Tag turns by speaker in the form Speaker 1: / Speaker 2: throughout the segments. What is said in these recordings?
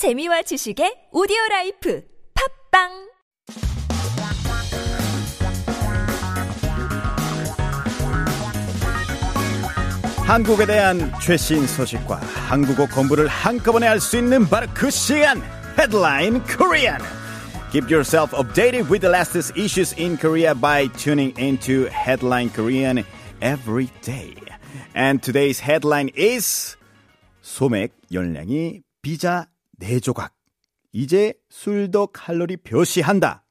Speaker 1: 재미와 지식의 오디오 라이프 팝빵
Speaker 2: 한국에 대한 최신 소식과 한국어 공부를 한꺼번에 할 수 있는 바로 그 시간 Headline Korean Keep yourself updated with the latest issues in Korea by tuning into Headline Korean every day. And today's headline is 소맥 열량이 비자 4조각. 이제 술도 칼로리 표시한다.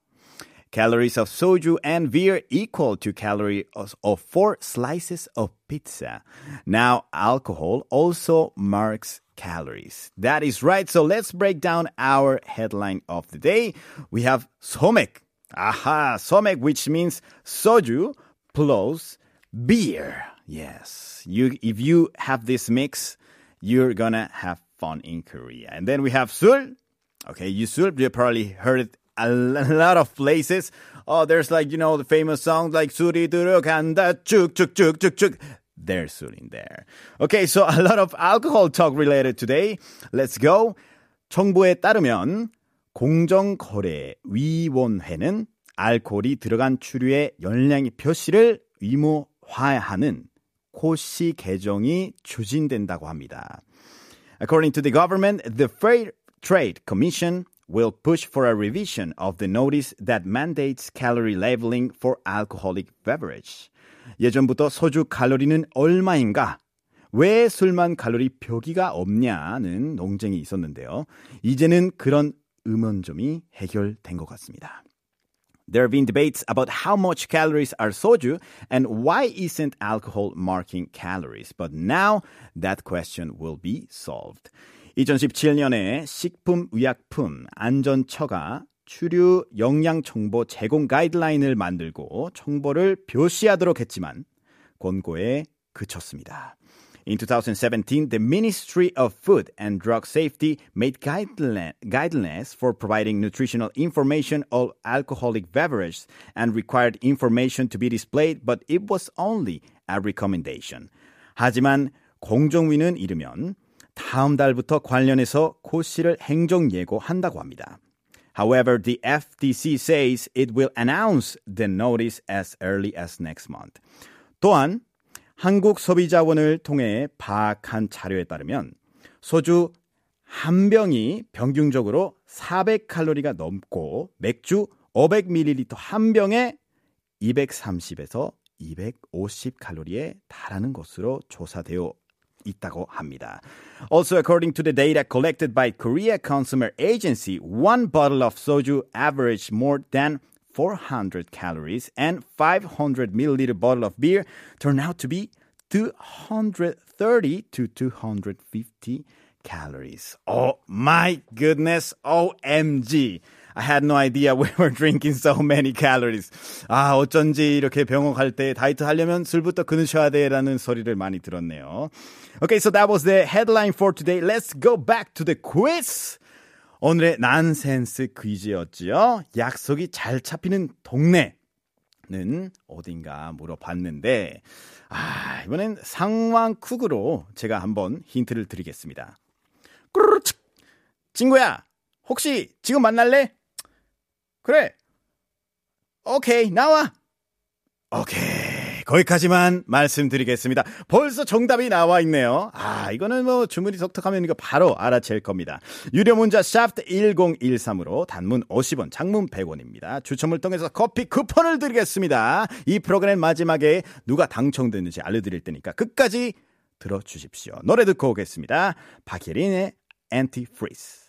Speaker 2: Calories of soju and beer equal to calories of four slices of pizza. Now, alcohol also marks calories. That is right. So let's break down our headline of the day. We have somek. Aha, somek, which means soju plus beer. Yes. You, if you have this mix, you're gonna have fun in Korea. And then we have 술. Okay, you 술, you probably heard it a lot of places. Oh, there's like, you know, the famous songs like 술이 들어간다, 쭉쭉쭉쭉쭉. There's 술 in there. Okay, so a lot of alcohol talk related today. Let's go. 정부에 따르면 공정거래위원회는 알코올이 들어간 추류의 열량의 표시를 의무화하는 고시 개정이 추진된다고 합니다. According to the government, the Fair Trade Commission will push for a revision of the notice that mandates calorie labeling for alcoholic beverage. 예전부터 소주 칼로리는 얼마인가? 왜 술만 칼로리 표기가 없냐는 논쟁이 있었는데요. 이제는 그런 의문점이 해결된 것 같습니다. There have been debates about how much calories are soju and why isn't alcohol marking calories. But now that question will be solved. 2017년에 식품의약품 안전처가 추류 영양 정보 제공 가이드라인을 만들고 정보를 표시하도록 했지만 권고에 그쳤습니다. In 2017, the Ministry of Food and Drug Safety made guidelines for providing nutritional information on alcoholic beverages and required information to be displayed, but it was only a recommendation. 하지만 공정위는 이르면 다음 달부터 관련해서 고시를 행정 예고한다고 합니다. However, the FTC says it will announce the notice as early as next month. 또한 한국소비자원을 통해 파악한 자료에 따르면 소주 한 병이 평균적으로 400칼로리가 넘고 맥주 500ml 한 병에 230에서 250칼로리에 달하는 것으로 조사되어 있다고 합니다. Also, according to the data collected by Korea Consumer Agency, one bottle of soju averaged more than 400 calories and 500 milliliter bottle of beer turned out to be 230 to 250 calories. Oh my goodness. OMG. I had no idea we were drinking so many calories. 아, 어쩐지 이렇게 병원 갈 때 다이어트 하려면 술부터 끊으셔야 돼라는 소리를 많이 들었네요. Okay, so that was the headline for today. Let's go back to the quiz. 오늘의 난센스 퀴즈였지요. 약속이 잘 잡히는 동네는 어딘가 물어봤는데, 아, 이번엔 상황쿡으로 제가 한번 힌트를 드리겠습니다. 꾸르르 친구야, 혹시 지금 만날래? 그래. 오케이, 나와. 오케이. 거기까지만 말씀드리겠습니다. 벌써 정답이 나와 있네요. 아, 이거는 뭐 주문이 독특하면 이거 바로 알아챌 겁니다. 유료 문자 샤프트 1013으로 단문 50원, 장문 100원입니다. 추첨을 통해서 커피 쿠폰을 드리겠습니다. 이 프로그램 마지막에 누가 당첨됐는지 알려드릴 테니까 끝까지 들어주십시오. 노래 듣고 오겠습니다. 박예린의 Anti-Freeze.